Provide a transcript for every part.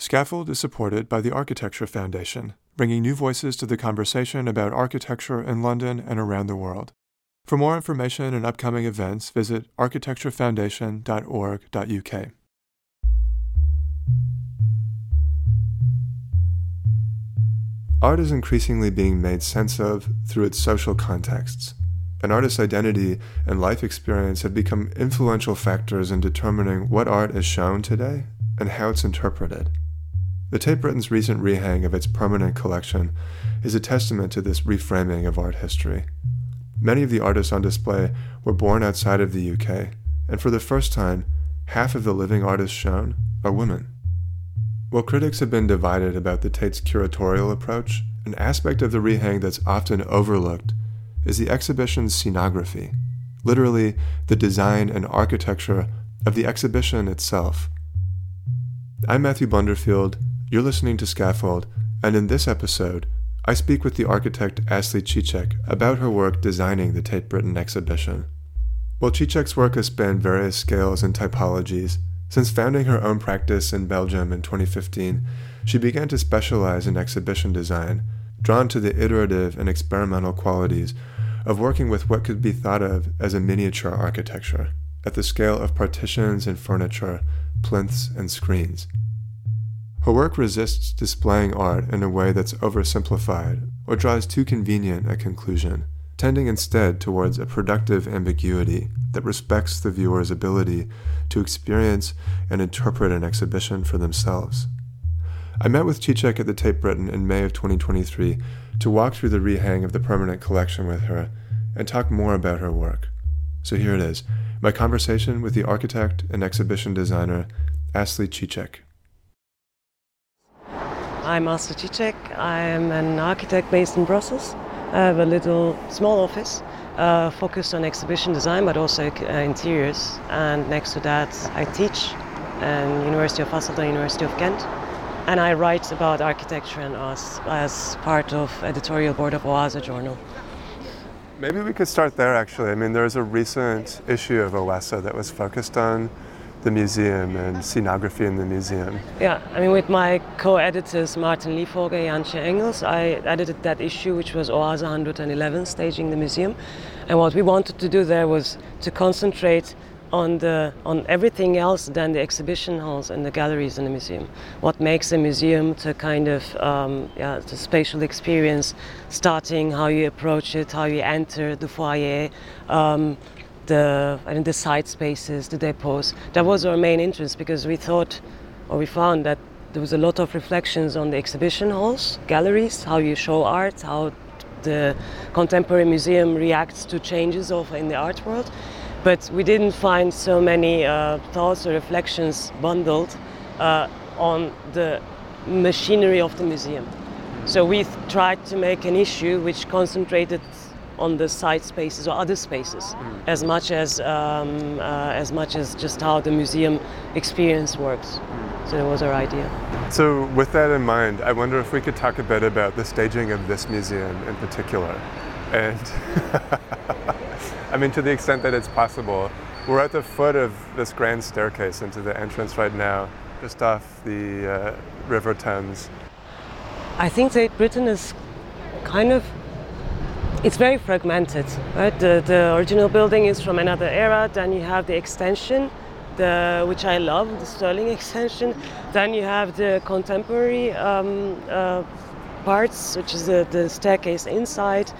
Scaffold is supported by the Architecture Foundation, bringing new voices to the conversation about architecture in London and around the world. For more information and upcoming events, visit architecturefoundation.org.uk. Art is increasingly being made sense of through its social contexts. An artist's identity and life experience have become influential factors in determining what art is shown today and how it's interpreted. The Tate Britain's recent rehang of its permanent collection is a testament to this reframing of art history. Many of the artists on display were born outside of the UK, and for the first time, half of the living artists shown are women. While critics have been divided about the Tate's curatorial approach, an aspect of the rehang that's often overlooked is the exhibition's scenography, literally, the design and architecture of the exhibition itself. I'm Matthew Blunderfield, you're listening to Scaffold, and in this episode, I speak with the architect Asli Çiçek about her work designing the Tate Britain exhibition. While Çiçek's work has spanned various scales and typologies, since founding her own practice in Belgium in 2015, she began to specialize in exhibition design, drawn to the iterative and experimental qualities of working with what could be thought of as a miniature architecture, at the scale of partitions and furniture, plinths and screens. Her work resists displaying art in a way that's oversimplified or draws too convenient a conclusion, tending instead towards a productive ambiguity that respects the viewer's ability to experience and interpret an exhibition for themselves. I met with Çiçek at the Tate Britain in May of 2023 to walk through the rehang of the permanent collection with her and talk more about her work. So here it is my conversation with the architect and exhibition designer Asli Çiçek. I'm Asli Çiçek. I'm an architect based in Brussels. I have a little small office uh, focused on exhibition design but also uh, interiors. And next to that, I teach at University of Hasselt and University of Ghent. And I write about architecture and art as part of editorial board of Oase Journal. Maybe we could start there actually. I mean, there's a recent issue of Oase that was focused on the museum and scenography in the museum. Yeah, I mean, with my co-editors Maarten Liefooghe and Jantje Engels, I edited that issue, which was Oase 111, staging the museum. And what we wanted to do there was to concentrate on the on everything else than the exhibition halls and the galleries in the museum. What makes a museum to kind of um, yeah, the spatial experience, starting how you approach it, how you enter the foyer. Um, the I the side spaces, the depots. That was our main interest because we thought, or we found that there was a lot of reflections on the exhibition halls, galleries, how you show art, how the contemporary museum reacts to changes of in the art world. But we didn't find so many uh, thoughts or reflections bundled uh, on the machinery of the museum. So we tried to make an issue which concentrated on the side spaces or other spaces mm. as much as um, uh, as much as just how the museum experience works. Mm. So that was our idea. So with that in mind, I wonder if we could talk a bit about the staging of this museum in particular. And I mean, to the extent that it's possible, we're at the foot of this grand staircase into the entrance right now, just off the uh, River Thames. I think Tate Britain is kind of it's very fragmented. Right? The, the original building is from another era. Then you have the extension, the, which I love, the Stirling extension. Then you have the contemporary um, uh, parts, which is the, the staircase inside.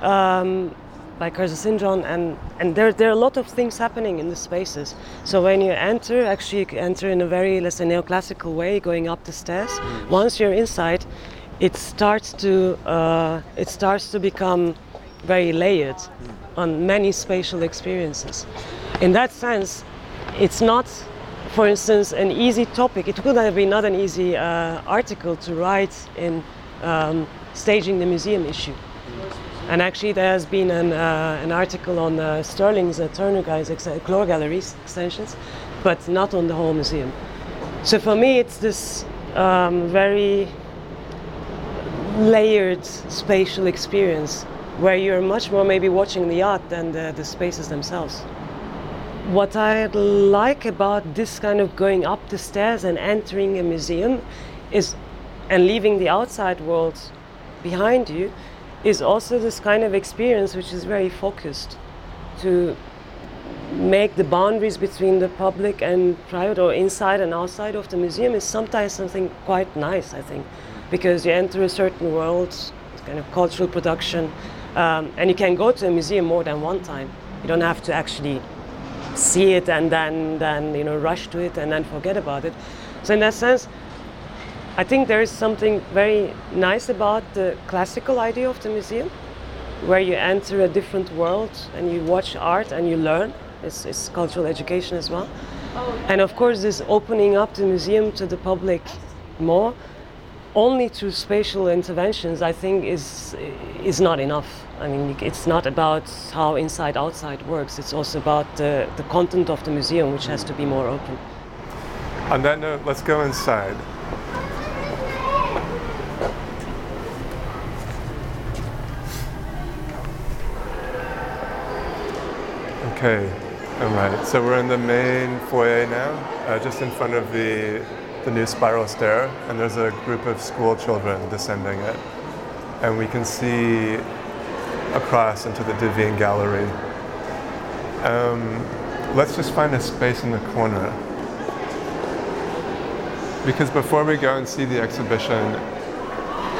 Um, by Caruso and and there there are a lot of things happening in the spaces. So when you enter, actually you enter in a very let's say neoclassical way, going up the stairs. Mm. Once you're inside, it starts to uh, it starts to become very layered on many spatial experiences. In that sense, it's not, for instance, an easy topic. It could have been not an easy uh, article to write in um, staging the museum issue. And actually, there has been an, uh, an article on uh, Stirling's uh, Turner Guy's ex- Galleries extensions, but not on the whole museum. So for me, it's this um, very layered spatial experience where you're much more maybe watching the art than the, the spaces themselves. what I like about this kind of going up the stairs and entering a museum is, and leaving the outside world behind you, is also this kind of experience which is very focused to make the boundaries between the public and private or inside and outside of the museum is sometimes something quite nice, I think, because you enter a certain world, it's kind of cultural production, um, and you can go to a museum more than one time. You don't have to actually see it and then, then you know, rush to it and then forget about it. So in that sense, I think there is something very nice about the classical idea of the museum, where you enter a different world and you watch art and you learn. It's, it's cultural education as well. Oh. And of course, this opening up the museum to the public more, only through spatial interventions, I think is is not enough. I mean, it's not about how inside outside works. It's also about the, the content of the museum, which has to be more open. On that note, let's go inside. Okay, all right. So we're in the main foyer now, uh, just in front of the the new spiral stair, and there's a group of school children descending it, and we can see across into the Duveen Gallery. Um, let's just find a space in the corner. Because before we go and see the exhibition,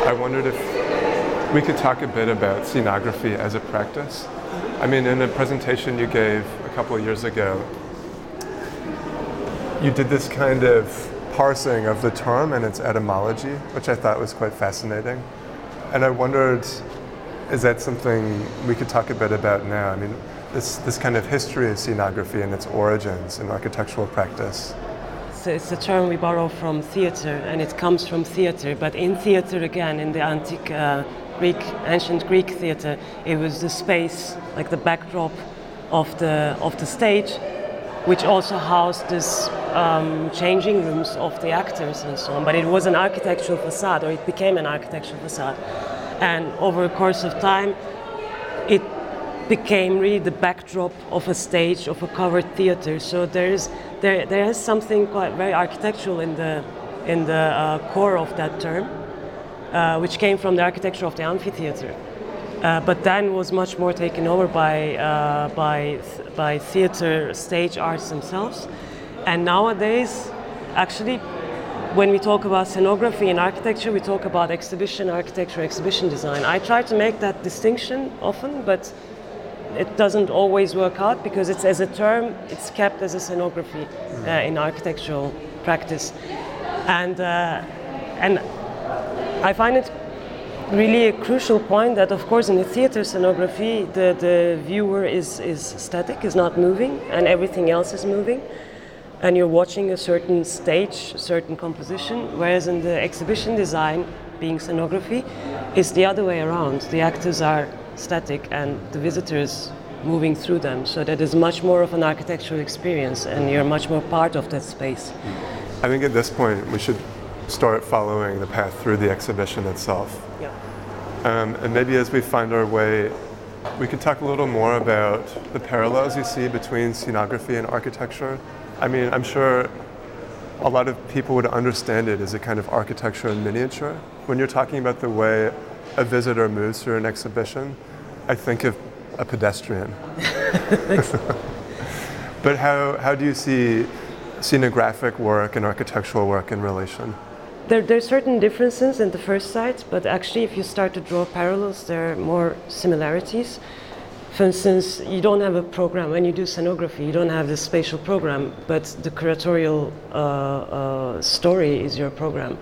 I wondered if we could talk a bit about scenography as a practice. I mean, in a presentation you gave a couple of years ago, you did this kind of parsing of the term and its etymology, which I thought was quite fascinating. And I wondered, is that something we could talk a bit about now? I mean, this, this kind of history of scenography and its origins in architectural practice. So it's a term we borrow from theater, and it comes from theater. But in theater, again, in the antique uh, Greek, ancient Greek theater, it was the space, like the backdrop of the of the stage, which also housed this um, changing rooms of the actors and so on. But it was an architectural facade, or it became an architectural facade, and over a course of time, it became really the backdrop of a stage of a covered theater. So there is there there is something quite very architectural in the in the uh, core of that term uh, which came from the architecture of the amphitheater. Uh, but then was much more taken over by, uh, by, by theater stage arts themselves. And nowadays, actually, when we talk about scenography in architecture, we talk about exhibition architecture, exhibition design. I try to make that distinction often, but it doesn't always work out because it's as a term, it's kept as a scenography uh, in architectural practice. And, uh, and I find it really a crucial point that, of course, in the theater scenography, the, the viewer is, is static, is not moving, and everything else is moving. And you're watching a certain stage, a certain composition, whereas in the exhibition design, being scenography, is the other way around. The actors are static and the visitors moving through them, so that is much more of an architectural experience, and you're much more part of that space. I think at this point we should start following the path through the exhibition itself. Um, and maybe as we find our way, we could talk a little more about the parallels you see between scenography and architecture. I mean, I'm sure a lot of people would understand it as a kind of architecture in miniature. When you're talking about the way a visitor moves through an exhibition, I think of a pedestrian. but how, how do you see scenographic work and architectural work in relation? There, there are certain differences in the first sight, but actually, if you start to draw parallels, there are more similarities. For instance, you don't have a program when you do scenography, you don't have the spatial program, but the curatorial uh, uh, story is your program.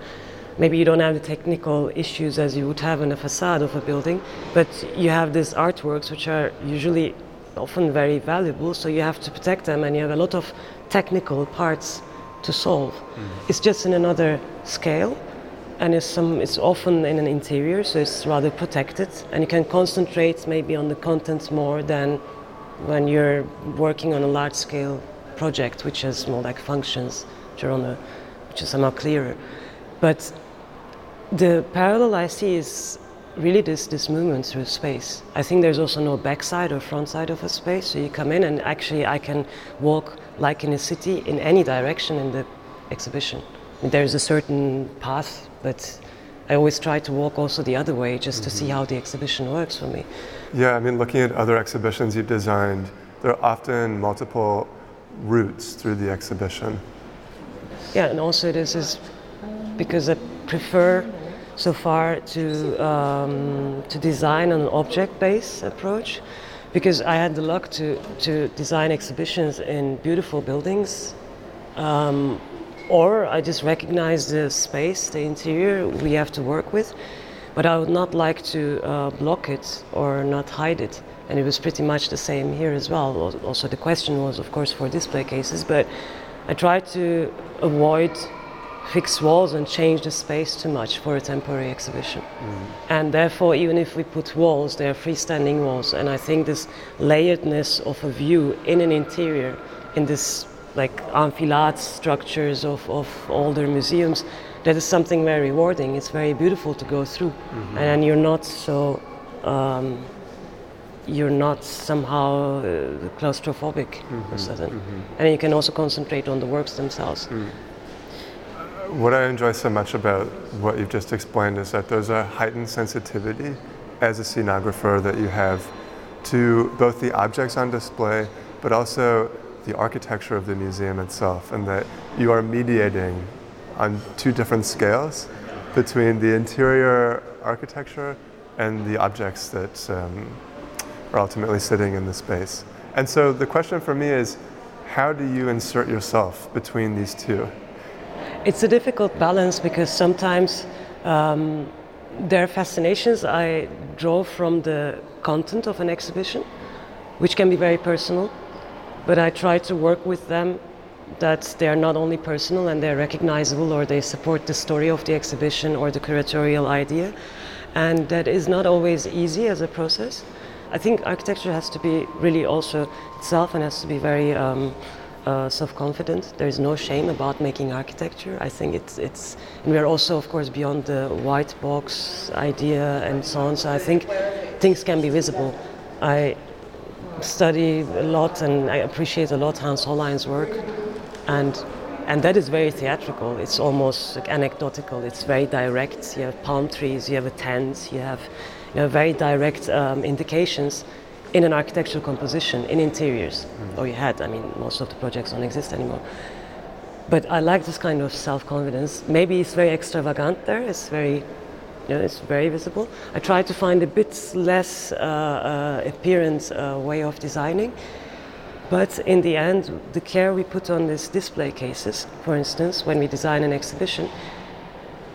Maybe you don't have the technical issues as you would have in a facade of a building, but you have these artworks which are usually often very valuable, so you have to protect them, and you have a lot of technical parts to solve. Mm. It's just in another scale, and it's, some, it's often in an interior, so it's rather protected, and you can concentrate maybe on the contents more than when you're working on a large scale project, which has more like functions, which are on a, which is somehow clearer. But the parallel I see is really this, this movement through space. I think there's also no backside or front side of a space. So you come in and actually I can walk like in a city in any direction in the exhibition. There's a certain path, but I always try to walk also the other way just mm-hmm. to see mm-hmm. how the exhibition works for me. Yeah, I mean, looking at other exhibitions you've designed, there are often multiple routes through the exhibition. Yeah, and also this is because I prefer so far to um, to design an object-based approach because I had the luck to to design exhibitions in beautiful buildings. Um, or I just recognize the space, the interior we have to work with, but I would not like to uh, block it or not hide it. And it was pretty much the same here as well. Also, the question was, of course, for display cases, but I tried to avoid fixed walls and change the space too much for a temporary exhibition. Mm. And therefore, even if we put walls, they are freestanding walls. And I think this layeredness of a view in an interior, in this like enfilade structures of, of older museums, that is something very rewarding. It's very beautiful to go through. Mm-hmm. And you're not so. Um, you're not somehow uh, claustrophobic mm-hmm, or sudden. Mm-hmm. And you can also concentrate on the works themselves. Mm. What I enjoy so much about what you've just explained is that there's a heightened sensitivity as a scenographer that you have to both the objects on display, but also the architecture of the museum itself, and that you are mediating on two different scales between the interior architecture and the objects that um, are ultimately sitting in the space. And so the question for me is how do you insert yourself between these two? It's a difficult balance because sometimes um, there are fascinations I draw from the content of an exhibition, which can be very personal, but I try to work with them that they are not only personal and they're recognizable or they support the story of the exhibition or the curatorial idea. And that is not always easy as a process. I think architecture has to be really also itself and has to be very um, uh, self-confident. There is no shame about making architecture. I think it's it's and we are also of course beyond the white box idea and so on. So I think things can be visible. I study a lot and I appreciate a lot Hans Hollein's work, and and that is very theatrical. It's almost like anecdotal. It's very direct. You have palm trees, you have a tent, you have you know, very direct um, indications in an architectural composition, in interiors. Mm. Or you had, I mean, most of the projects don't exist anymore. But I like this kind of self-confidence. Maybe it's very extravagant there. It's very, you know, it's very visible. I try to find a bit less uh, uh, appearance uh, way of designing. But in the end, the care we put on these display cases, for instance, when we design an exhibition,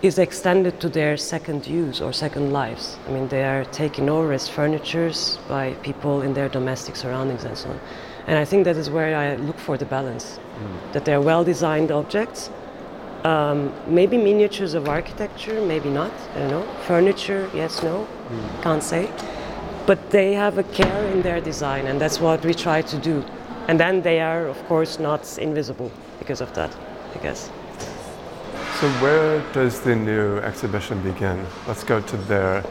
is extended to their second use or second lives. I mean, they are taken over as furnitures by people in their domestic surroundings and so on. And I think that is where I look for the balance. Mm. That they're well designed objects, um, maybe miniatures of architecture, maybe not, I don't know. Furniture, yes, no, mm. can't say. But they have a care in their design, and that's what we try to do. And then they are, of course, not invisible because of that, I guess. So where does the new exhibition begin? Let's go to there.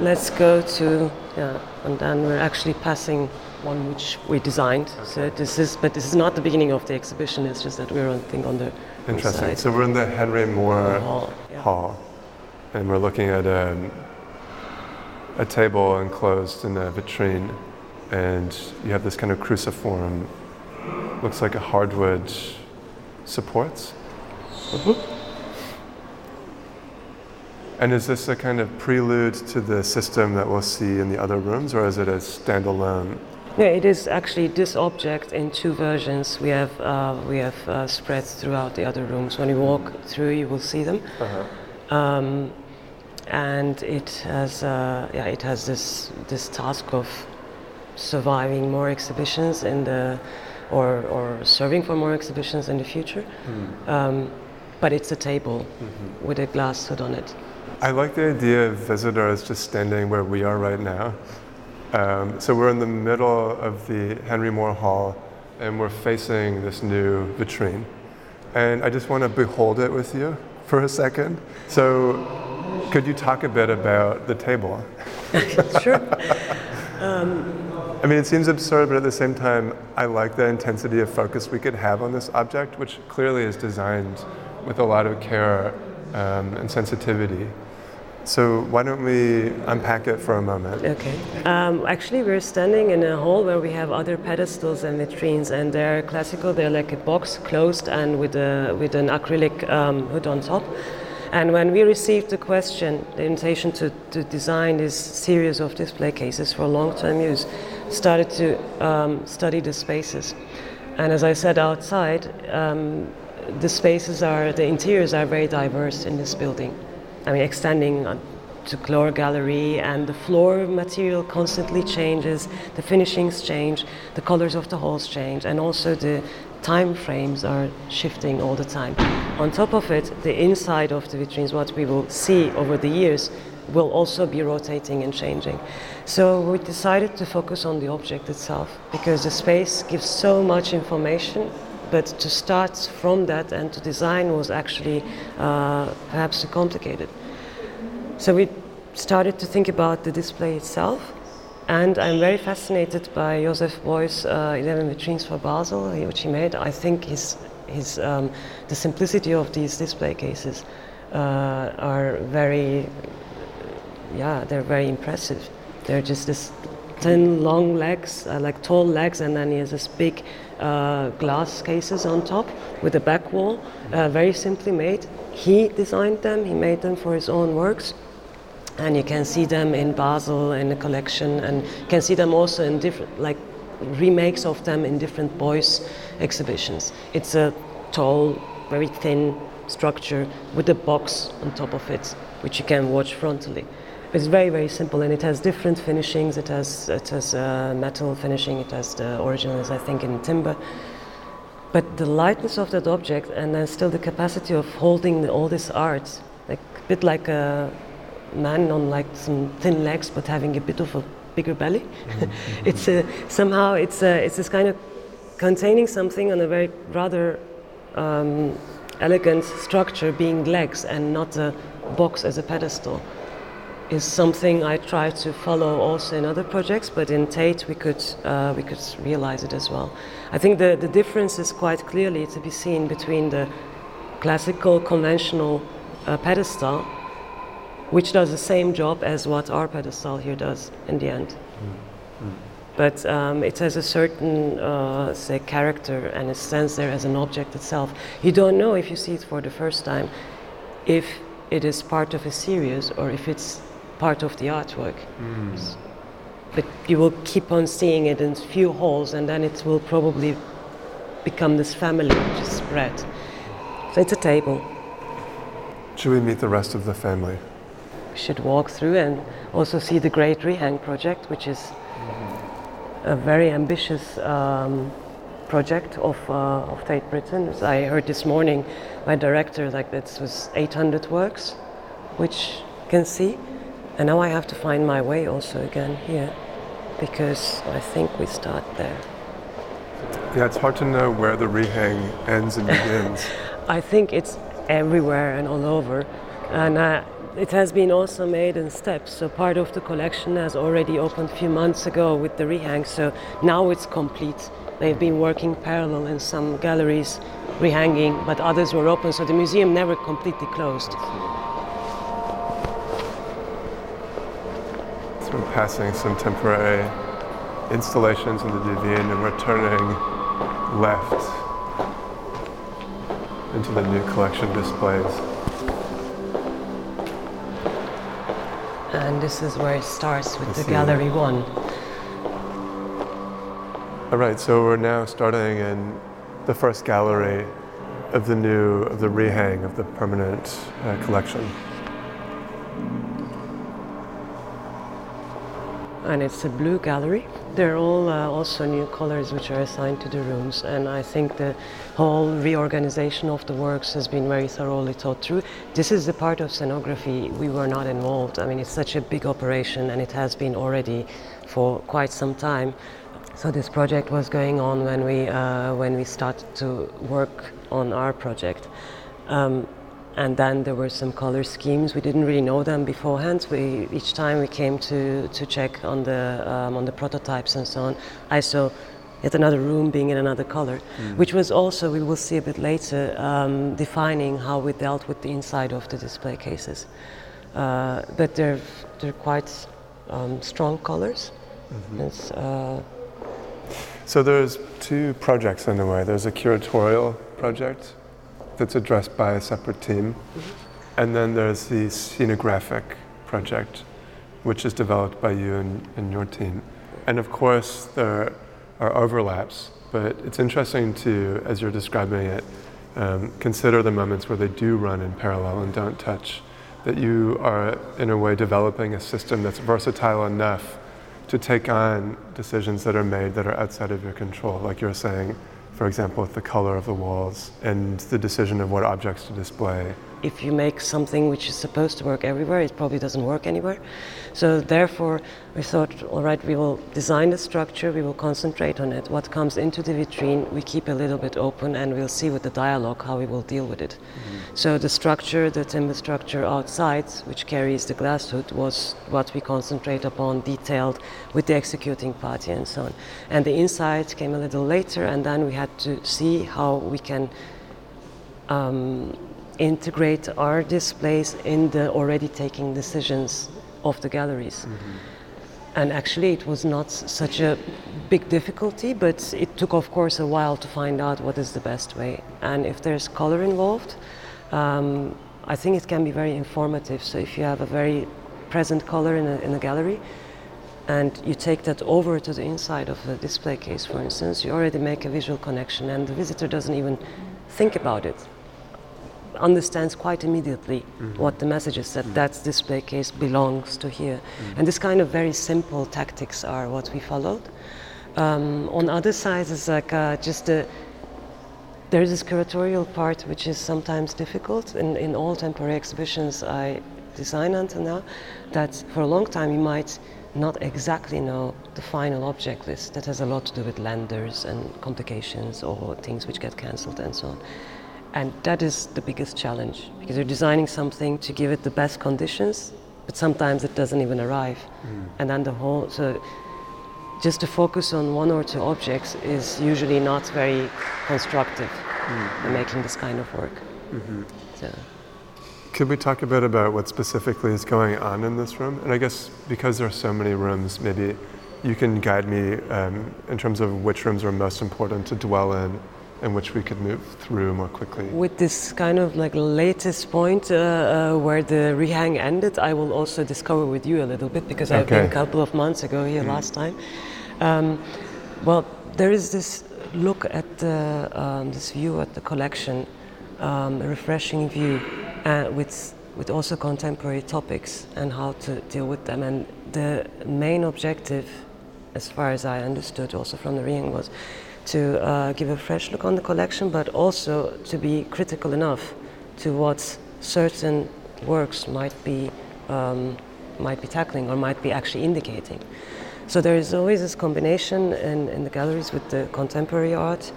Let's go to yeah, and then we're actually passing one which we designed. Okay. So this is, but this is not the beginning of the exhibition. It's just that we're on, think on the interesting. Side. So we're in the Henry Moore Hall, yeah. Hall, and we're looking at a, um, a table enclosed in a vitrine, and you have this kind of cruciform. Looks like a hardwood supports. Mm-hmm. And is this a kind of prelude to the system that we'll see in the other rooms, or is it a standalone? Yeah, it is actually this object in two versions. We have uh, we have uh, spread throughout the other rooms. When you walk through, you will see them. Uh-huh. Um, and it has uh, yeah, it has this this task of surviving more exhibitions in the or or serving for more exhibitions in the future. Mm. Um, but it's a table mm-hmm. with a glass hood on it. I like the idea of visitors just standing where we are right now. Um, so we're in the middle of the Henry Moore Hall and we're facing this new vitrine. And I just want to behold it with you for a second. So, could you talk a bit about the table? sure. Um, I mean, it seems absurd, but at the same time, I like the intensity of focus we could have on this object, which clearly is designed with a lot of care um, and sensitivity. So why don't we unpack it for a moment? Okay. Um, actually, we're standing in a hall where we have other pedestals and vitrines, and they're classical. They're like a box closed and with a with an acrylic um, hood on top. And when we received the question, the invitation to, to design this series of display cases for long-term use, started to um, study the spaces. And as I said outside, um, the spaces are, the interiors are very diverse in this building. I mean, extending to floor gallery, and the floor material constantly changes, the finishings change, the colors of the halls change, and also the time frames are shifting all the time. On top of it, the inside of the vitrines, what we will see over the years, will also be rotating and changing. So we decided to focus on the object itself because the space gives so much information. But to start from that and to design was actually uh, perhaps too complicated. So we started to think about the display itself. And I'm very fascinated by Joseph Beuys' uh, 11 Vitrines for Basel, which he made. I think his, his, um, the simplicity of these display cases uh, are very yeah, they're very impressive. They're just this thin, long legs, uh, like tall legs, and then he has this big uh, glass cases on top with a back wall, uh, very simply made. He designed them, he made them for his own works. And you can see them in Basel in the collection, and you can see them also in different, like remakes of them in different Beuys exhibitions. It's a tall, very thin structure with a box on top of it, which you can watch frontally. It's very, very simple and it has different finishings. It has, it has uh, metal finishing, it has the original is, I think, in timber. But the lightness of that object and then still the capacity of holding all this art, like a bit like a man on like some thin legs but having a bit of a bigger belly. Mm-hmm. it's a, somehow it's, a, it's this kind of containing something on a very rather um, elegant structure being legs and not a box as a pedestal is something I try to follow also in other projects, but in Tate we could uh, we could realize it as well. I think the the difference is quite clearly to be seen between the classical conventional uh, pedestal, which does the same job as what our pedestal here does in the end. Mm-hmm. But um, it has a certain, uh, say, character and it stands there as an object itself. You don't know if you see it for the first time if it is part of a series or if it's part of the artwork. Mm. But you will keep on seeing it in few halls, and then it will probably become this family which is spread. So it's a table. Should we meet the rest of the family? We should walk through and also see the Great Rehang project, which is mm-hmm. a very ambitious um, project of, uh, of Tate Britain. As I heard this morning, my director, like this was 800 works, which you can see. And now I have to find my way also again here because I think we start there. Yeah, it's hard to know where the rehang ends and begins. I think it's everywhere and all over. And uh, it has been also made in steps. So part of the collection has already opened a few months ago with the rehang. So now it's complete. They've been working parallel in some galleries, rehanging, but others were open. So the museum never completely closed. So we're passing some temporary installations in the Duveen and we're turning left into the new collection displays. And this is where it starts with the Gallery 1. All right, so we're now starting in the first gallery of the new, of the rehang of the permanent uh, collection. And it's a blue gallery. They're all uh, also new colors which are assigned to the rooms, and I think the whole reorganization of the works has been very thoroughly thought through. This is the part of scenography we were not involved. I mean, it's such a big operation, and it has been already for quite some time. So this project was going on when we uh, when we started to work on our project. Um, and then there were some color schemes. We didn't really know them beforehand. We, each time we came to, to check on the, um, on the prototypes and so on, I saw yet another room being in another color, mm. which was also, we will see a bit later, um, defining how we dealt with the inside of the display cases. Uh, but they're, they're quite um, strong colors. Mm-hmm. Uh, so there's two projects in a way. There's a curatorial project that's addressed by a separate team. Mm-hmm. And then there's the scenographic project, which is developed by you and, and your team. And of course, there are overlaps, but it's interesting to, as you're describing it, um, consider the moments where they do run in parallel and don't touch. That you are, in a way, developing a system that's versatile enough to take on decisions that are made that are outside of your control, like you're saying for example, with the color of the walls and the decision of what objects to display. If you make something which is supposed to work everywhere, it probably doesn't work anywhere. So, therefore, we thought, all right, we will design the structure, we will concentrate on it. What comes into the vitrine, we keep a little bit open, and we'll see with the dialogue how we will deal with it. Mm-hmm. So, the structure, the timber structure outside, which carries the glass hood, was what we concentrate upon, detailed with the executing party and so on. And the inside came a little later, and then we had to see how we can. Um, integrate our displays in the already taking decisions of the galleries. Mm-hmm. And actually, it was not such a big difficulty, but it took, of course, a while to find out what is the best way. And if there's color involved, um, I think it can be very informative. So if you have a very present color in a, in a gallery, and you take that over to the inside of a display case, for instance, you already make a visual connection, and the visitor doesn't even think about it understands quite immediately mm-hmm. what the message is that mm-hmm. that display case belongs to here. Mm-hmm. And this kind of very simple tactics are what we followed. Um, on other sides, it's like uh, just a, there's this curatorial part which is sometimes difficult. In, in all temporary exhibitions I design now, that for a long time you might not exactly know the final object list. That has a lot to do with lenders and complications or things which get cancelled and so on. And that is the biggest challenge because you're designing something to give it the best conditions, but sometimes it doesn't even arrive. Mm. And then the whole, so just to focus on one or two objects is usually not very constructive mm. in making this kind of work. Mm-hmm. So. Could we talk a bit about what specifically is going on in this room? And I guess because there are so many rooms, maybe you can guide me um, in terms of which rooms are most important to dwell in in which we could move through more quickly. With this kind of like latest point uh, uh, where the rehang ended, I will also discover with you a little bit because okay. I've been a couple of months ago here mm. last time. Um, well, there is this look at the, um, this view at the collection, um, a refreshing view uh, with with also contemporary topics and how to deal with them. And the main objective, as far as I understood, also from the rehang, was to uh, give a fresh look on the collection, but also to be critical enough to what certain works might be um, might be tackling or might be actually indicating. So there is always this combination in, in the galleries with the contemporary art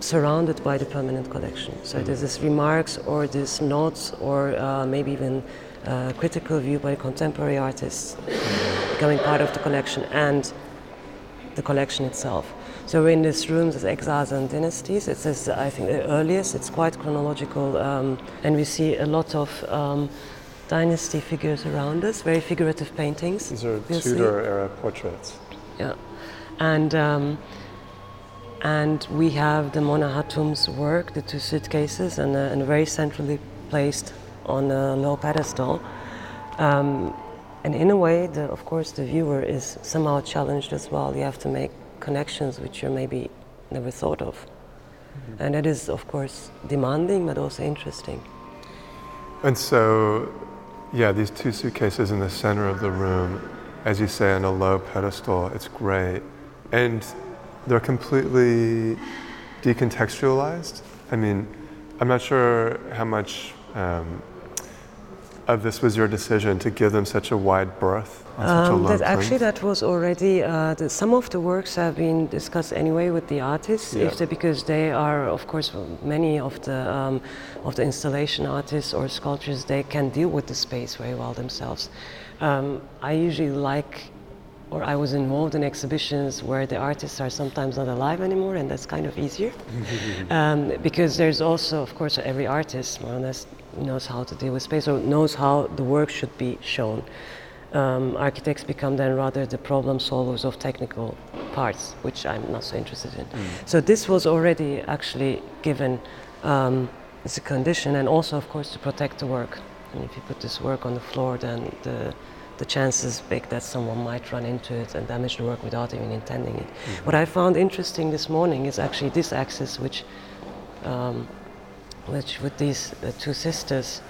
surrounded by the permanent collection. So mm-hmm. there's this remarks or this notes or uh, maybe even uh, critical view by contemporary artists becoming part of the collection and the collection itself. So in this room, there's exiles and dynasties. It says, I think, the earliest. It's quite chronological, um, and we see a lot of um, dynasty figures around us, very figurative paintings. These are Tudor era portraits. Yeah, and um, and we have the Mona Hatoum's work, the two suitcases, and, uh, and very centrally placed on a low pedestal. Um, and in a way, the, of course, the viewer is somehow challenged as well. You have to make connections which you maybe never thought of. Mm-hmm. And that is, of course, demanding but also interesting. And so, yeah, these two suitcases in the center of the room, as you say, on a low pedestal, it's great. And they're completely decontextualized. I mean, I'm not sure how much um, of this was your decision to give them such a wide berth? Um, that actually, that was already uh, the, some of the works have been discussed anyway with the artists, yeah. they, because they are, of course, many of the um, of the installation artists or sculptors they can deal with the space very well themselves. Um, I usually like or I was involved in exhibitions where the artists are sometimes not alive anymore, and that's kind of easier. um, because there's also, of course, every artist more or less knows how to deal with space or knows how the work should be shown. Um, architects become then rather the problem solvers of technical parts, which I'm not so interested in. Mm. So this was already actually given um, as a condition, and also, of course, to protect the work. And if you put this work on the floor, then the the chance is big that someone might run into it and damage the work without even intending it. Mm-hmm. What I found interesting this morning is actually this axis, which, um, which with these uh, two sisters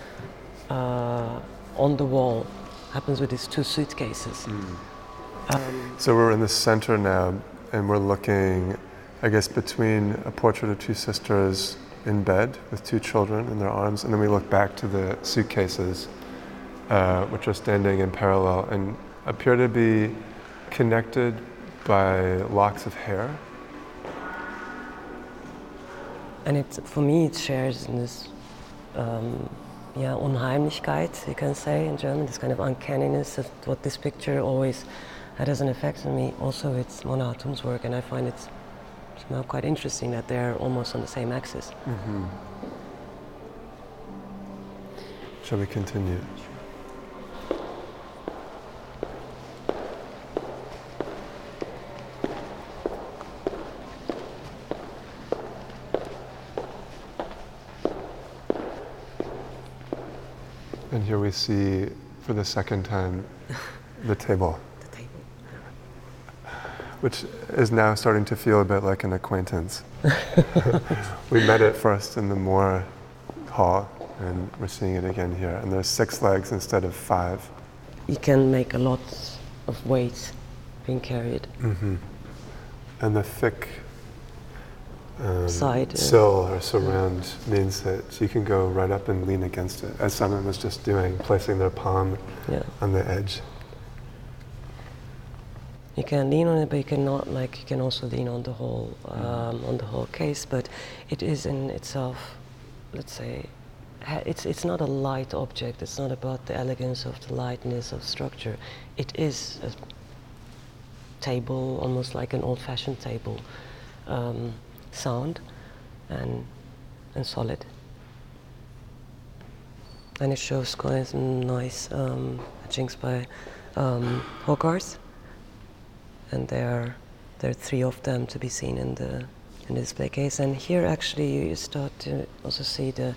uh, on the wall, happens with these two suitcases. Mm. Um, so we're in the center now, and we're looking, I guess, between a portrait of two sisters in bed with two children in their arms, and then we look back to the suitcases uh, which are standing in parallel and appear to be connected by locks of hair. And it, for me, it shares in this um, yeah, Unheimlichkeit, you can say in German, this kind of uncanniness of what this picture always had as an effect on me. Also, it's Mona Hatoum's work, and I find it somehow quite interesting that they're almost on the same axis. Mm-hmm. Shall we continue? And here we see for the second time the table. the table. Which is now starting to feel a bit like an acquaintance. we met it first in the Moore Hall, and we're seeing it again here. And there's six legs instead of five. You can make a lot of weight being carried. Mm-hmm. And the thick um, side. Sill or surround means that you can go right up and lean against it, as someone was just doing, placing their palm yeah. on the edge. You can lean on it, but you cannot like you can also lean on the whole um, on the whole case. But it is in itself, let's say, it's it's not a light object. It's not about the elegance of the lightness of structure. It is a table, almost like an old-fashioned table. Um, sound and, and solid. And it shows quite some nice um, etchings by um, Hogarth. And there are, there are three of them to be seen in the, in the display case. And here actually you start to also see the,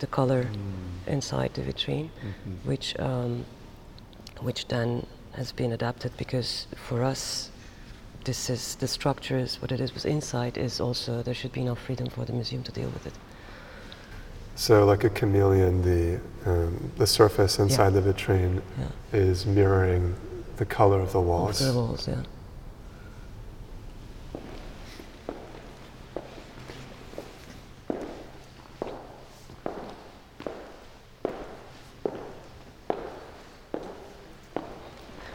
the color mm. inside the vitrine, mm-hmm. which, um, which then has been adapted because for us this is the structure is what it is was inside is also there should be enough freedom for the museum to deal with it. So, like a chameleon, the um, the surface inside yeah. the vitrine yeah. is mirroring the color of the walls. Of the walls, yeah.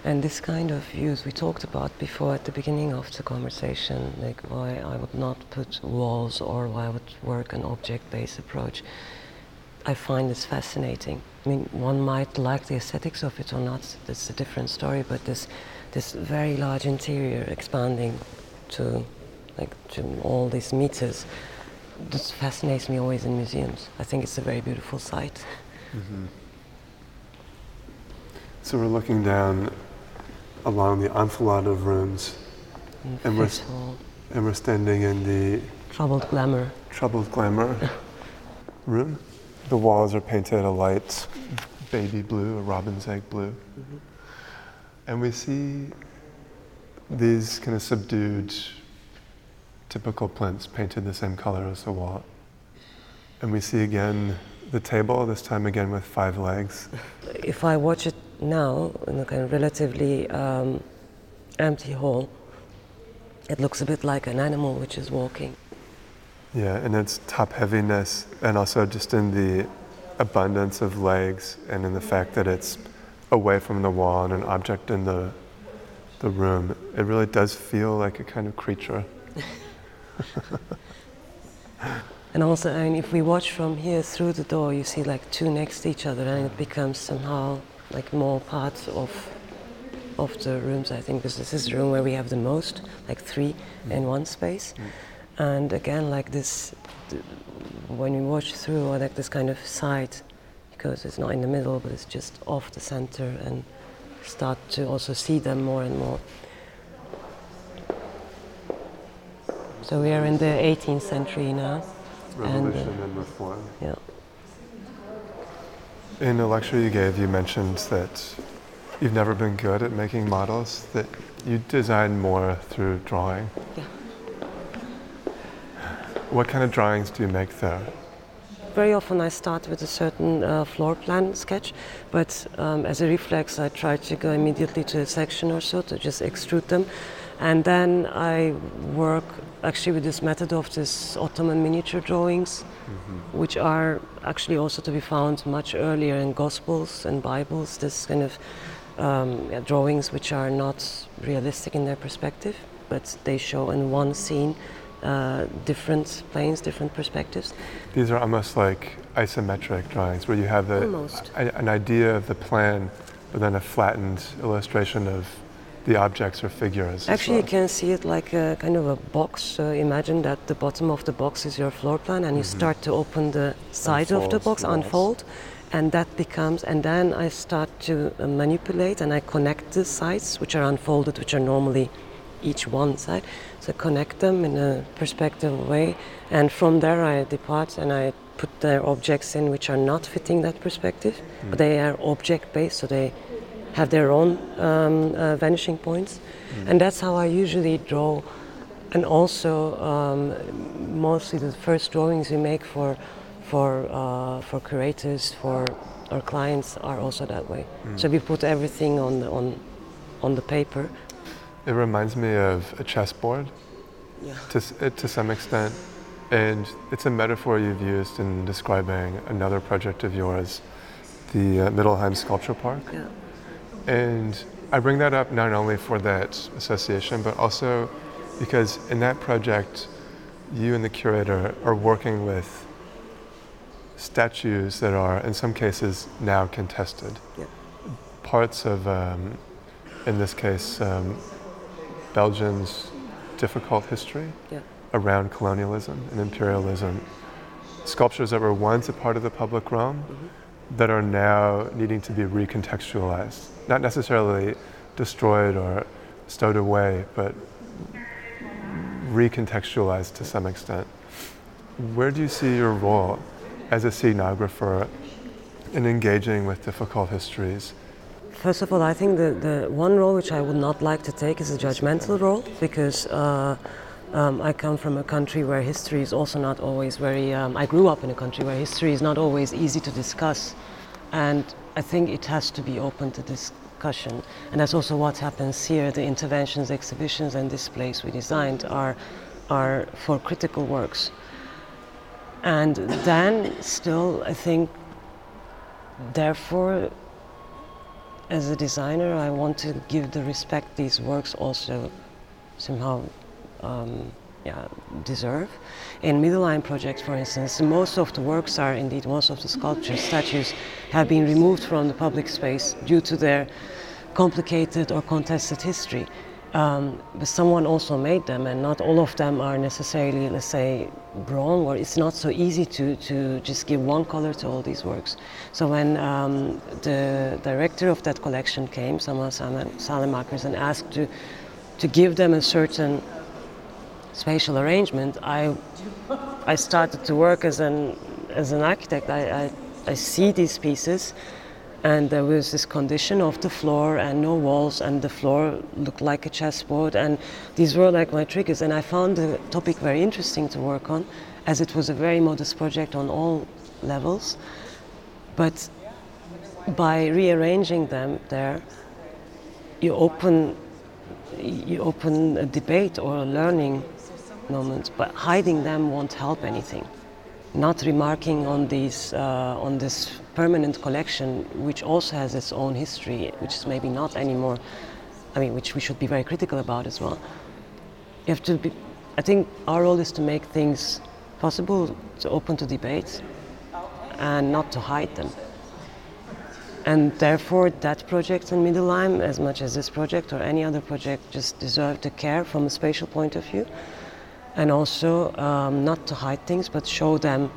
And this kind of views we talked about before at the beginning of the conversation, like why I would not put walls or why I would work an object-based approach. I find this fascinating. I mean, one might like the aesthetics of it or not. That's a different story. But this, this very large interior expanding to, like, to all these meters, this fascinates me always in museums. I think it's a very beautiful sight. Mm-hmm. So we're looking down along the enfilade of rooms. And we're, and we're standing in the troubled glamour. Troubled glamour room. The walls are painted a light baby blue, a robin's egg blue. Mm-hmm. And we see these kind of subdued, typical plinths painted the same color as the wall. And we see again the table, this time again with five legs. If I watch it now in a kind of relatively um, empty hall, it looks a bit like an animal which is walking. Yeah, and its top heaviness, and also just in the abundance of legs and in the fact that it's away from the wall and an object in the the room, it really does feel like a kind of creature. and also, I mean, if we watch from here through the door, you see like two next to each other, and it becomes somehow like more part of of the rooms. I think because this is the room where we have the most, like three mm. in one space, mm. and again, like this, when we watch through, or like this kind of side, because it's not in the middle, but it's just off the center and start to also see them more and more. So we are in the 18th century now. Revolution and, uh, and reform. Yeah. In a lecture you gave, you mentioned that you've never been good at making models, that you design more through drawing. Yeah. What kind of drawings do you make there? very often I start with a certain uh, floor plan sketch, but um, as a reflex, I try to go immediately to a section or so to just extrude them. And then I work actually with this method of this Ottoman miniature drawings, mm-hmm. which are actually also to be found much earlier in Gospels and Bibles, this kind of um, yeah, drawings which are not realistic in their perspective, but they show in one scene uh, different planes, different perspectives. These are almost like isometric drawings where you have the, a, an idea of the plan, but then a flattened illustration of the objects or figures. Actually, well. you can see it like a kind of a box. Uh, imagine that the bottom of the box is your floor plan, and mm-hmm. you start to open the side Unfolds of the box, unfold, and that becomes. And then I start to uh, manipulate, and I connect the sides, which are unfolded, which are normally each one side. So connect them in a perspective way, and from there I depart and I put the objects in which are not fitting that perspective, mm. but they are object based, so they have their own um, uh, vanishing points, mm. and that's how I usually draw. And also, um, mostly the first drawings we make for for uh, for curators for our clients are also that way. Mm. So we put everything on the, on on the paper it reminds me of a chessboard yeah. to, to some extent. And it's a metaphor you've used in describing another project of yours, the uh, Middelheim Sculpture Park. Yeah. And I bring that up not only for that association, but also because in that project, you and the curator are working with statues that are, in some cases, now contested. Yeah. Parts of, um, in this case, um, Belgium's difficult history yeah. around colonialism and imperialism. Sculptures that were once a part of the public realm mm-hmm. That are now needing to be recontextualized, not necessarily destroyed or stowed away, but recontextualized to some extent. Where do you see your role as a scenographer in engaging with difficult histories First of all, I think the, the one role which I would not like to take is a judgmental role because uh, um, I come from a country where history is also not always very. Um, I grew up in a country where history is not always easy to discuss, and I think it has to be open to discussion. And that's also what happens here. The interventions, exhibitions, and displays we designed are are for critical works. And then, still, I think, therefore as a designer, I want to give the respect these works also somehow um, yeah, deserve. In Middelheim projects, for instance, most of the works are indeed, most of the sculptures, statues have been removed from the public space due to their complicated or contested history. Um, but someone also made them, and not all of them are necessarily, let's say, wrong, or it's not so easy to, to just give one color to all these works. So when um, the director of that collection came, Samuel Salemakers, and asked to, to give them a certain spatial arrangement, I, I started to work as an, as an architect. I, I, I see these pieces and there was this condition of the floor and no walls and the floor looked like a chessboard and these were like my triggers and i found the topic very interesting to work on as it was a very modest project on all levels but by rearranging them there you open you open a debate or a learning moment but hiding them won't help anything not remarking on these uh, on this permanent collection, which also has its own history, which is maybe not anymore. I mean, which we should be very critical about as well. You have to be. I think our role is to make things possible, to open to debate, and not to hide them. And therefore, that project in Middelheim, as much as this project or any other project, just deserve the care from a spatial point of view. And also, um, not to hide things, but show them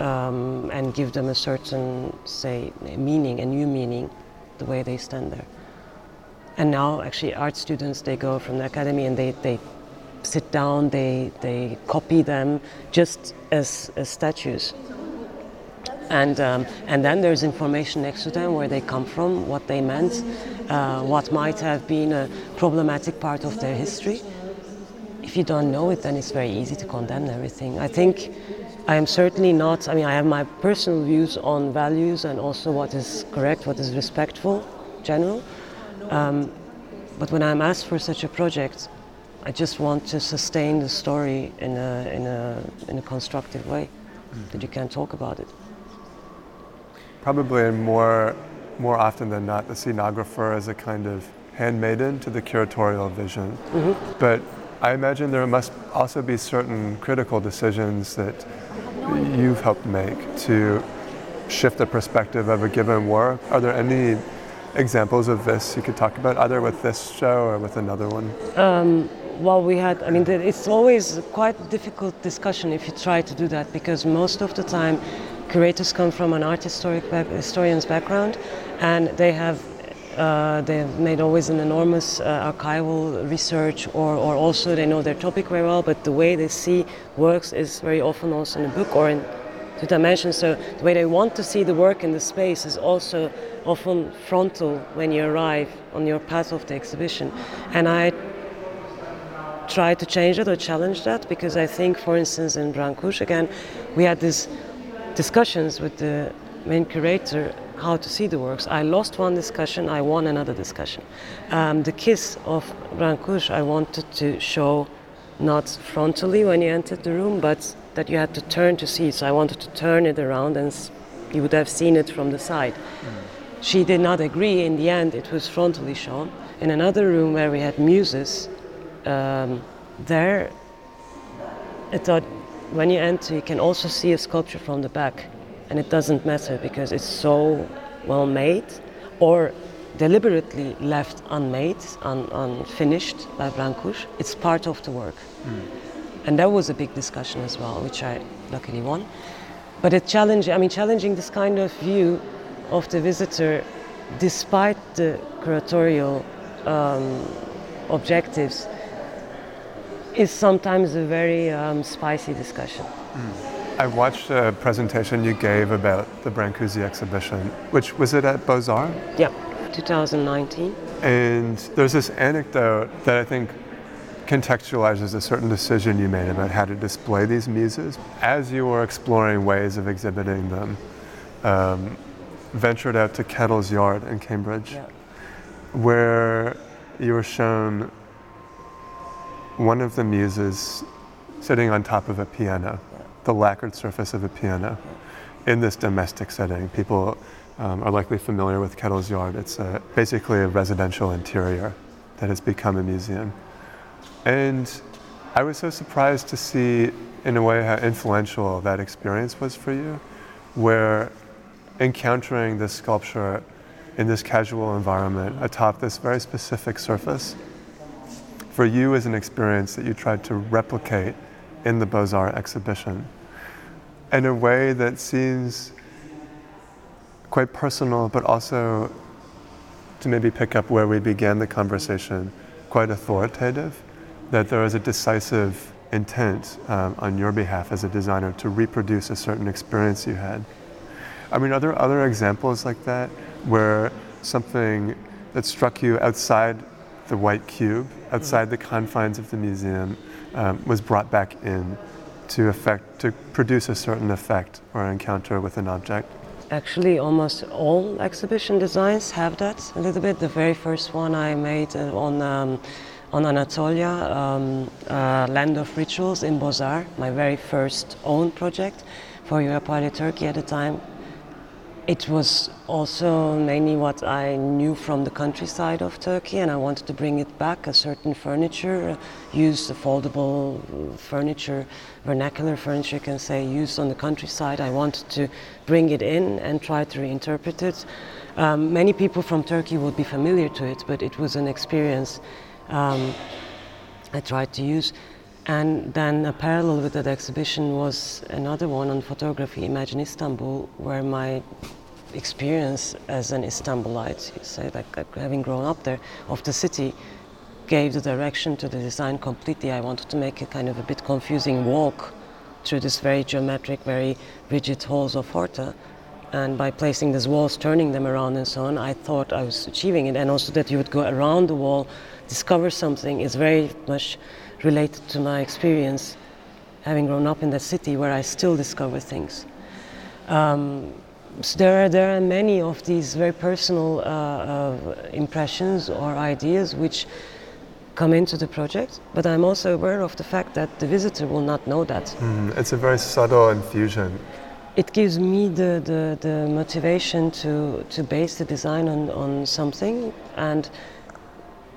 um, and give them a certain, say, meaning, a new meaning, the way they stand there. And now, actually, art students, they go from the academy and they, they sit down, they, they copy them just as, as statues and um, and then there's information next to them where they come from, what they meant, uh, what might have been a problematic part of their history. If you don't know it, then it's very easy to condemn everything. I think I am certainly not. I mean, I have my personal views on values and also what is correct, what is respectful, general. Um, but when I'm asked for such a project, I just want to sustain the story in a in a in a constructive way, mm-hmm. that you can talk about it probably more, more often than not, the scenographer is a kind of handmaiden to the curatorial vision. Mm-hmm. But I imagine there must also be certain critical decisions that you've helped make to shift the perspective of a given work. Are there any examples of this you could talk about, either with this show or with another one? Um, well, we had, I mean, it's always quite a difficult discussion if you try to do that because most of the time curators come from an art historic historian's background, and they have uh, they've made always an enormous uh, archival research, or, or also they know their topic very well. But the way they see works is very often also in a book or in two dimensions. So the way they want to see the work in the space is also often frontal when you arrive on your path of the exhibition. And I try to change that or challenge that because I think, for instance, in Brancusi again, we had these discussions with the main curator how to see the works. I lost one discussion, I won another discussion. Um, the kiss of Brancusi I wanted to show not frontally when you entered the room, but that you had to turn to see. So I wanted to turn it around and you would have seen it from the side. Mm. She did not agree. In the end, it was frontally shown. In another room where we had muses, um, there I thought when you enter, you can also see a sculpture from the back, and it doesn't matter because it's so well made or deliberately left unmade, un- unfinished by Brancusi. It's part of the work. Mm. And that was a big discussion as well, which I luckily won. But it challenged, I mean, challenging this kind of view of the visitor despite the curatorial um, objectives is sometimes a very um, spicy discussion. Mm. I watched a presentation you gave about the Brancusi exhibition, which was it at Beaux Arts? Yeah, 2019. And there's this anecdote that I think contextualizes a certain decision you made about how to display these muses. As you were exploring ways of exhibiting them, um, ventured out to Kettle's Yard in Cambridge, yeah. where you were shown one of the muses sitting on top of a piano, the lacquered surface of a piano, in this domestic setting. People um, are likely familiar with Kettle's Yard. It's a, basically a residential interior that has become a museum. And I was so surprised to see, in a way, how influential that experience was for you, where encountering this sculpture in this casual environment atop this very specific surface for you as an experience that you tried to replicate in the Beaux Arts exhibition in a way that seems quite personal, but also to maybe pick up where we began the conversation, quite authoritative, that there is a decisive intent um, on your behalf as a designer to reproduce a certain experience you had. I mean, are there other examples like that where something that struck you outside the white cube outside the confines of the museum um, was brought back in to effect to produce a certain effect or encounter with an object. Actually, almost all exhibition designs have that a little bit. The very first one I made uh, on um, on Anatolia, um, uh, Land of Rituals in Arts, my very first own project, for Europalia Turkey at the time. It was also mainly what I knew from the countryside of Turkey, and I wanted to bring it back. A certain furniture, uh, used foldable furniture, vernacular furniture, you can say, used on the countryside. I wanted to bring it in and try to reinterpret it. Um, many people from Turkey would be familiar to it, but it was an experience um, I tried to use. And then a parallel with that exhibition was another one on photography, Imagine Istanbul, where my experience as an Istanbulite, you say, like, having grown up there, of the city, gave the direction to the design completely. I wanted to make a kind of a bit confusing walk through this very geometric, very rigid halls of Horta. And by placing these walls, turning them around and so on, I thought I was achieving it. And also that you would go around the wall, discover something is very much related to my experience having grown up in the city where I still discover things. Um, so there are, there are many of these very personal uh, uh, impressions or ideas which come into the project, but I'm also aware of the fact that the visitor will not know that. Mm, it's a very subtle infusion. It gives me the, the, the motivation to, to base the design on, on something and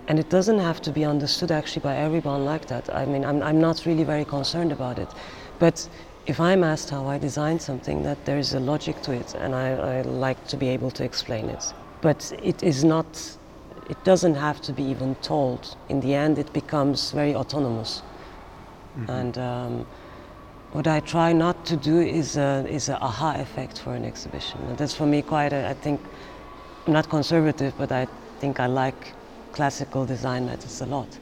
and it doesn't have to be understood actually by everyone like that. I mean, I'm, I'm not really very concerned about it. But if I'm asked how I design something, that there is a logic to it, and I, I like to be able to explain it. But it is not, it doesn't have to be even told. In the end, it becomes very autonomous. Mm-hmm. And um, what I try not to do is a, is a aha effect for an exhibition. And that's for me quite a, I think, I'm not conservative, but I think I like classical design matters a lot.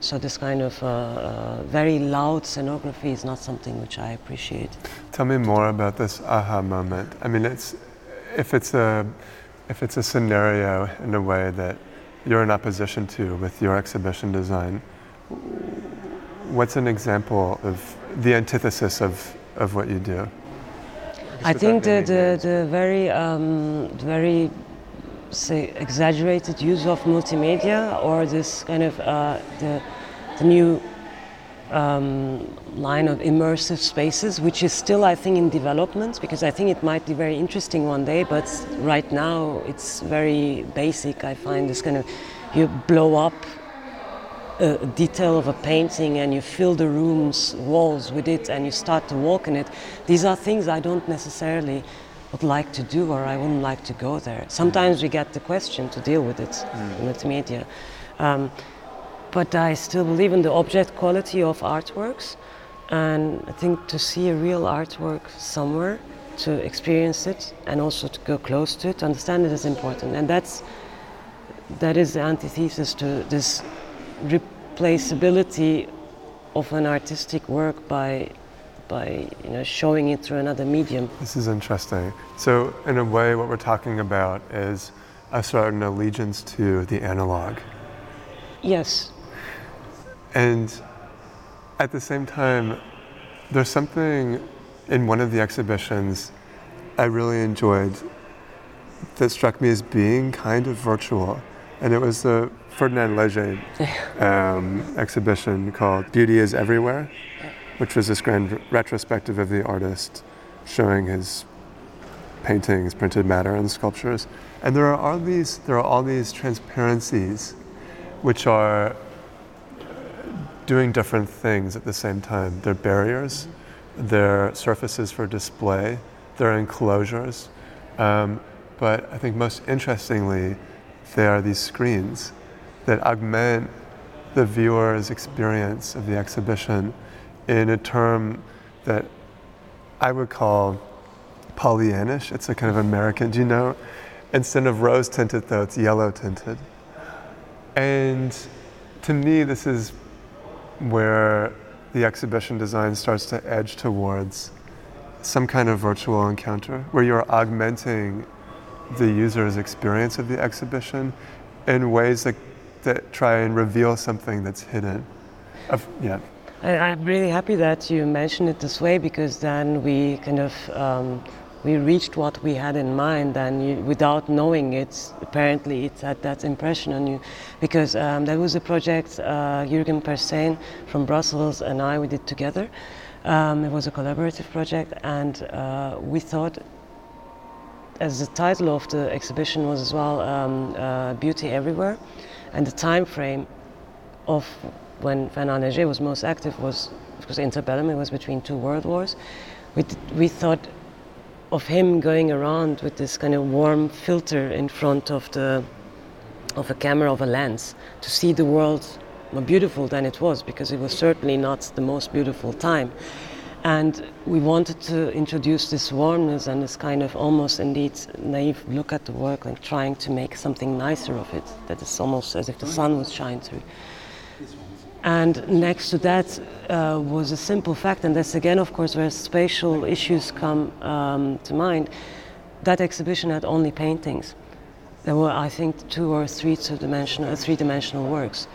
So this kind of uh, uh, very loud scenography is not something which I appreciate. Tell me more about this aha moment. I mean, it's if it's a if it's a scenario in a way that you're in opposition to with your exhibition design. What's an example of the antithesis of, of what you do? I think the, the, the very um, very say exaggerated use of multimedia or this kind of uh, the, the new um, line of immersive spaces, which is still, I think, in development because I think it might be very interesting one day, but right now it's very basic. I find this kind of you blow up a detail of a painting and you fill the room's walls with it and you start to walk in it. These are things I don't necessarily would like to do or I wouldn't like to go there. Sometimes we get the question to deal with it mm. with media. Um, but I still believe in the object quality of artworks and I think to see a real artwork somewhere, to experience it and also to go close to it, to understand it is important. And that's that is the antithesis to this replaceability of an artistic work by by you know showing it through another medium. This is interesting. So in a way, what we're talking about is a certain allegiance to the analog. Yes. And at the same time, there's something in one of the exhibitions I really enjoyed that struck me as being kind of virtual. And it was the Ferdinand Léger um, exhibition called Beauty is Everywhere which was this grand retrospective of the artist showing his paintings, printed matter, and sculptures. And there are all these, there are all these transparencies which are doing different things at the same time. They're barriers, they're surfaces for display, they're enclosures. Um, but I think most interestingly, they are these screens that augment the viewer's experience of the exhibition in a term that I would call Pollyannish. It's a kind of American, do you know? Instead of rose tinted, though, it's yellow tinted. And to me, this is where the exhibition design starts to edge towards some kind of virtual encounter where you're augmenting the user's experience of the exhibition in ways that, that try and reveal something that's hidden. Of, yeah. I, am really happy that you mentioned it this way because then we kind of um, we reached what we had in mind and you, without knowing it apparently it had that impression on you. Because um, there was a project uh, Jurgen Persijn from Brussels and I we did together. Um, it was a collaborative project, and uh, we thought, as the title of the exhibition was as well, um, uh, "Beauty Everywhere," and the time frame of when Fernand Léger was most active was because interbellum. It was between two world wars. We we thought of him going around with this kind of warm filter in front of the of a camera of a lens to see the world more beautiful than it was because it was certainly not the most beautiful time and we wanted to introduce this warmness and this kind of almost indeed naive look at the work and trying to make something nicer of it that is almost as if the sun was shining through and next to that uh, was a simple fact, and that's again, of course, where spatial issues come um, to mind. That exhibition had only paintings. There were, I think, two or three two-dimensional, three-dimensional works.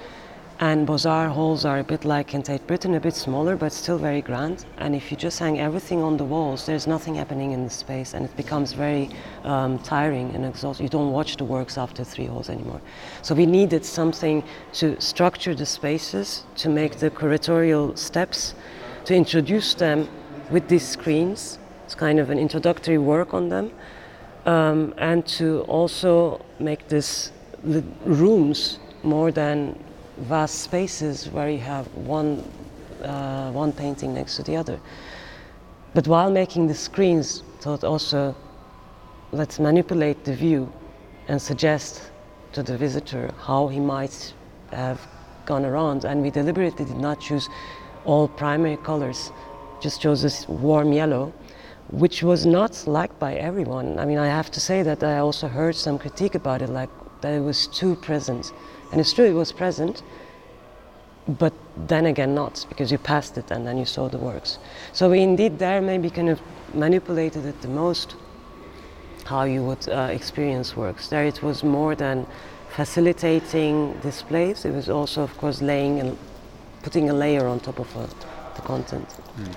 And Beaux-Arts halls are a bit like in Tate Britain, a bit smaller, but still very grand. And if you just hang everything on the walls, there's nothing happening in the space, and it becomes very um, tiring and exhausting. You don't watch the works after three halls anymore. So we needed something to structure the spaces, to make the curatorial steps, to introduce them with these screens. It's kind of an introductory work on them, um, and to also make this the rooms more than vast spaces where you have one, uh, one painting next to the other. But while making the screens, thought also, let's manipulate the view and suggest to the visitor how he might have gone around. And we deliberately did not choose all primary colors, just chose this warm yellow, which was not liked by everyone. I mean, I have to say that I also heard some critique about it, like that it was too present. And it's true, it was present, but then again not, because you passed it and then you saw the works. So we indeed there maybe kind of manipulated it the most how you would uh, experience works. There it was more than facilitating displays, it was also, of course, laying and putting a layer on top of uh, the content. Mm.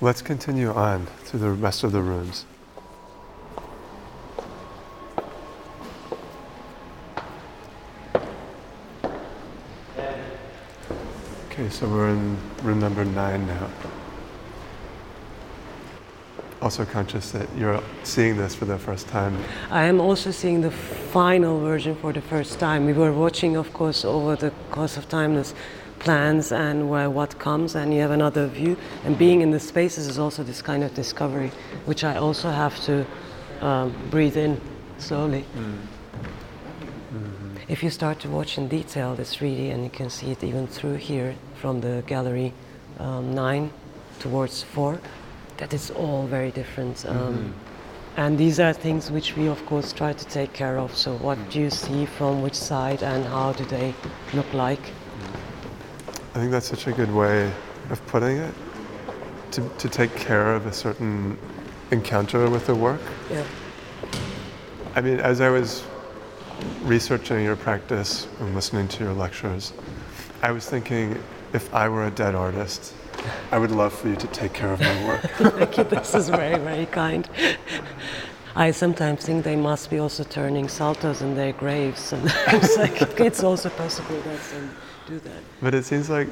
Let's continue on to the rest of the rooms. Okay, so we're in room number nine now. Also conscious that you're seeing this for the first time. I am also seeing the final version for the first time. We were watching, of course, over the course of timeless plans and where what comes, and you have another view. And being in the spaces is also this kind of discovery, which I also have to um, breathe in slowly. Mm. If you start to watch in detail, this 3D, and you can see it even through here from the gallery um, 9 towards 4, that it's all very different. Um, mm-hmm. And these are things which we, of course, try to take care of. So, what do you see from which side, and how do they look like? I think that's such a good way of putting it to, to take care of a certain encounter with the work. Yeah. I mean, as I was researching your practice and listening to your lectures, I was thinking if I were a dead artist, I would love for you to take care of my work. Thank you. This is very, very kind. I sometimes think they must be also turning saltos in their graves, and it's like it's also possible that they do that. But it seems like,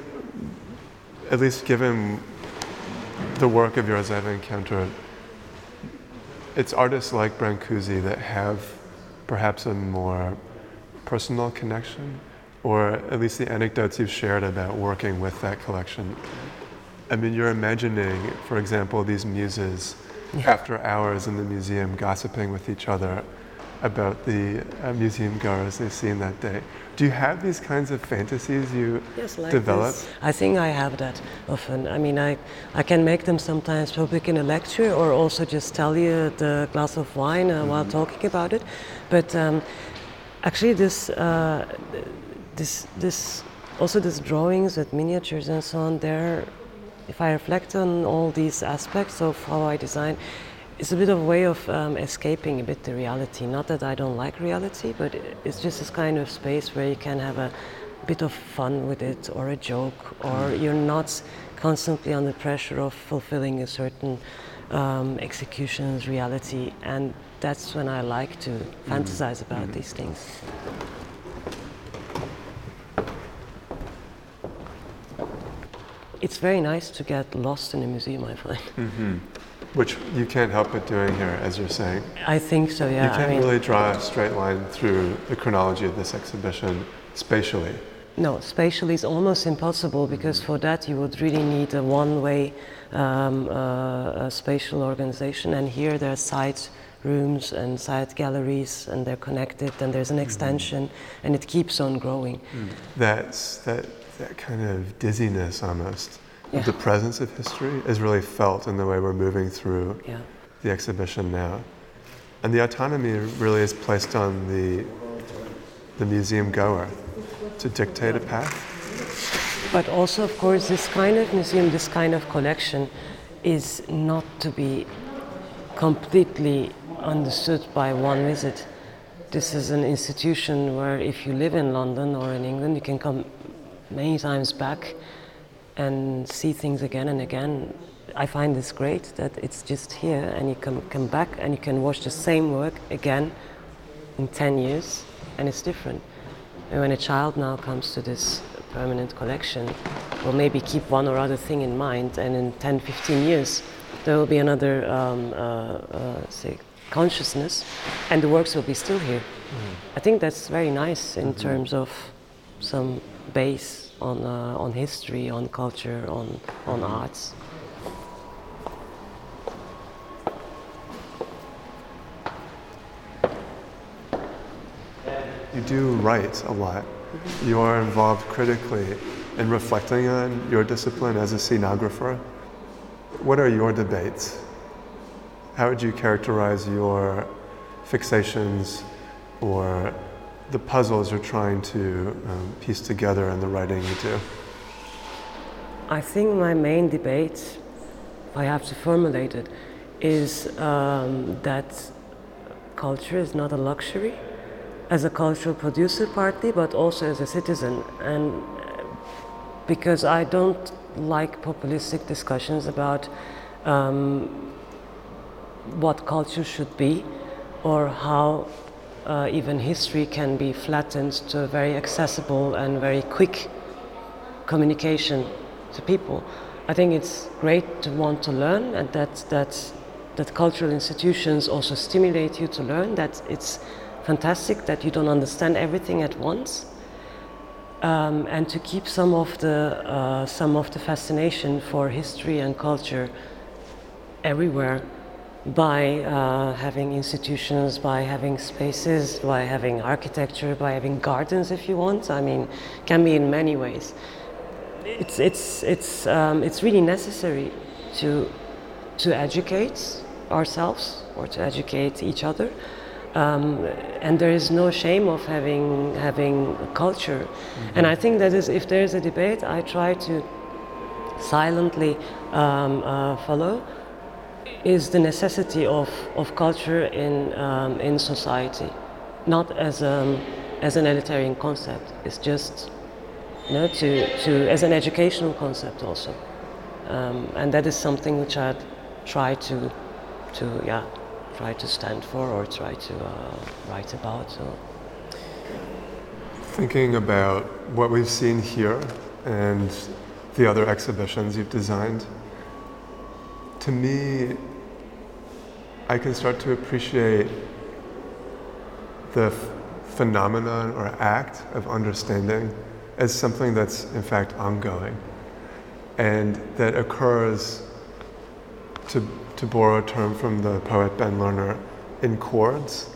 at least given the work of yours I've encountered, it's artists like Brancusi that have perhaps a more personal connection, or at least the anecdotes you've shared about working with that collection. I mean, you're imagining, for example, these muses yeah. after hours in the museum gossiping with each other about the uh, museum goers they've seen that day. Do you have these kinds of fantasies you yes, like develop? This. I think I have that often. I mean, I, I can make them sometimes public in a lecture or also just tell you the glass of wine uh, mm-hmm. while talking about it. But um, actually, this, uh, this, this, also these drawings with miniatures and so on, there, if I reflect on all these aspects of how I design, it's a bit of a way of um, escaping a bit the reality. Not that I don't like reality, but it's just this kind of space where you can have a bit of fun with it or a joke, or mm. you're not constantly under pressure of fulfilling a certain um, execution's reality. And that's when I like to mm. fantasize about mm. these things. it's very nice to get lost in a museum, I find. Mm-hmm. Which you can't help but doing here, as you're saying. I think so, yeah. You can't I mean, really draw a straight line through the chronology of this exhibition spatially. No, spatially is almost impossible because for that you would really need a one-way um, uh, spatial organization, and here there are side rooms and side galleries, and they're connected, and there's an mm-hmm. extension, mm-hmm. and it keeps on growing. Mm. That's that that kind of dizziness almost. Yeah. The presence of history is really felt in the way we're moving through yeah. the exhibition now. And the autonomy really is placed on the, the museum goer to dictate a path. But also, of course, this kind of museum, this kind of collection is not to be completely understood by one visit. This is an institution where if you live in London or in England, you can come many times back and see things again and again. I find this great that it's just here and you can come back and you can watch the same work again in 10 years and it's different. And when a child now comes to this permanent collection, will maybe keep one or other thing in mind and in 10, 15 years there will be another, um, uh, uh, say, consciousness and the works will be still here. Mm. I think that's very nice in mm-hmm. terms of some base on, uh, on history, on culture, on, on arts. You do write a lot. Mm-hmm. You are involved critically in reflecting on your discipline as a scenographer. What are your debates? How would you characterize your fixations or the puzzles you're trying to um, piece together in the writing you do? I think my main debate, if I have to formulate it, is um, that culture is not a luxury as a cultural producer partly, but also as a citizen. And uh, because I don't like populistic discussions about um, what culture should be or how uh, even history can be flattened to a very accessible and very quick communication to people. I think it's great to want to learn and that, that, that cultural institutions also stimulate you to learn, that it's fantastic that you don't understand everything at once. Um, and to keep some of the uh, some of the fascination for history and culture everywhere by uh, having institutions, by having spaces, by having architecture, by having gardens if you want. I mean, can be in many ways. It's, it's, it's, um, it's really necessary to, to educate ourselves or to educate each other. Um, and there is no shame of having, having culture. Mm-hmm. And I think that is, if there's a debate, I try to silently um, uh, follow is the necessity of, of culture in, um, in society, not as, a, as an elitarian concept. It's just you know, to, to, as an educational concept also. Um, and that is something which I try to, to yeah, try to stand for or try to uh, write about. Thinking about what we've seen here and the other exhibitions you've designed, to me, I can start to appreciate the f- phenomenon or act of understanding as something that's in fact ongoing and that occurs, to, to borrow a term from the poet Ben Lerner, in chords,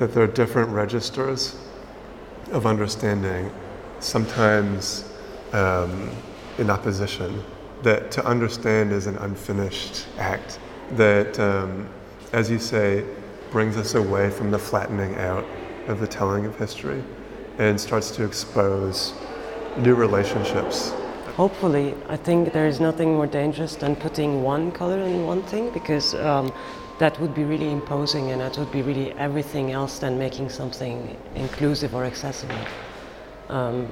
that there are different registers of understanding, sometimes um, in opposition, that to understand is an unfinished act that, um, as you say, brings us away from the flattening out of the telling of history and starts to expose new relationships. Hopefully, I think there is nothing more dangerous than putting one color in one thing because um, that would be really imposing and that would be really everything else than making something inclusive or accessible. Um,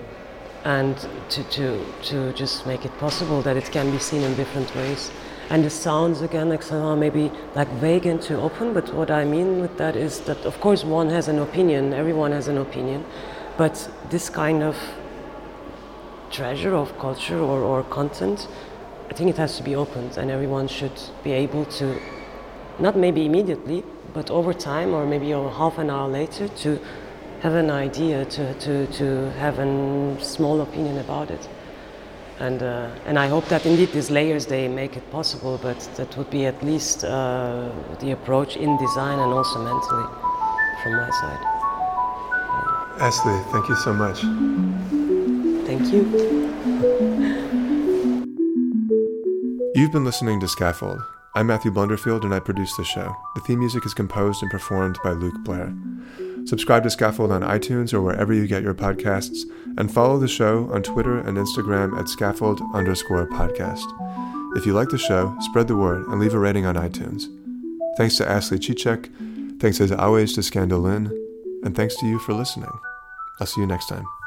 and to, to, to just make it possible that it can be seen in different ways. And the sounds again like somehow maybe like vague and too open but what i mean with that is that of course one has an opinion everyone has an opinion but this kind of treasure of culture or, or content, I think it has to be opened and everyone should be able to, not maybe immediately, but over time or maybe half an hour later to have an idea, to, to, to have a small opinion about it. And, uh, and I hope that indeed these layers, they make it possible, but that would be at least uh, the approach in design and also mentally from my side. Asli, thank you so much. Thank you. You've been listening to Scaffold. I'm Matthew Blunderfield and I produce the show. The theme music is composed and performed by Luke Blair. Subscribe to Scaffold on iTunes or wherever you get your podcasts, and follow the show on Twitter and Instagram at scaffold underscore podcast. If you like the show, spread the word and leave a rating on iTunes. Thanks to Asli Çiçek, thanks as always to Scandalin, and thanks to you for listening. I'll see you next time.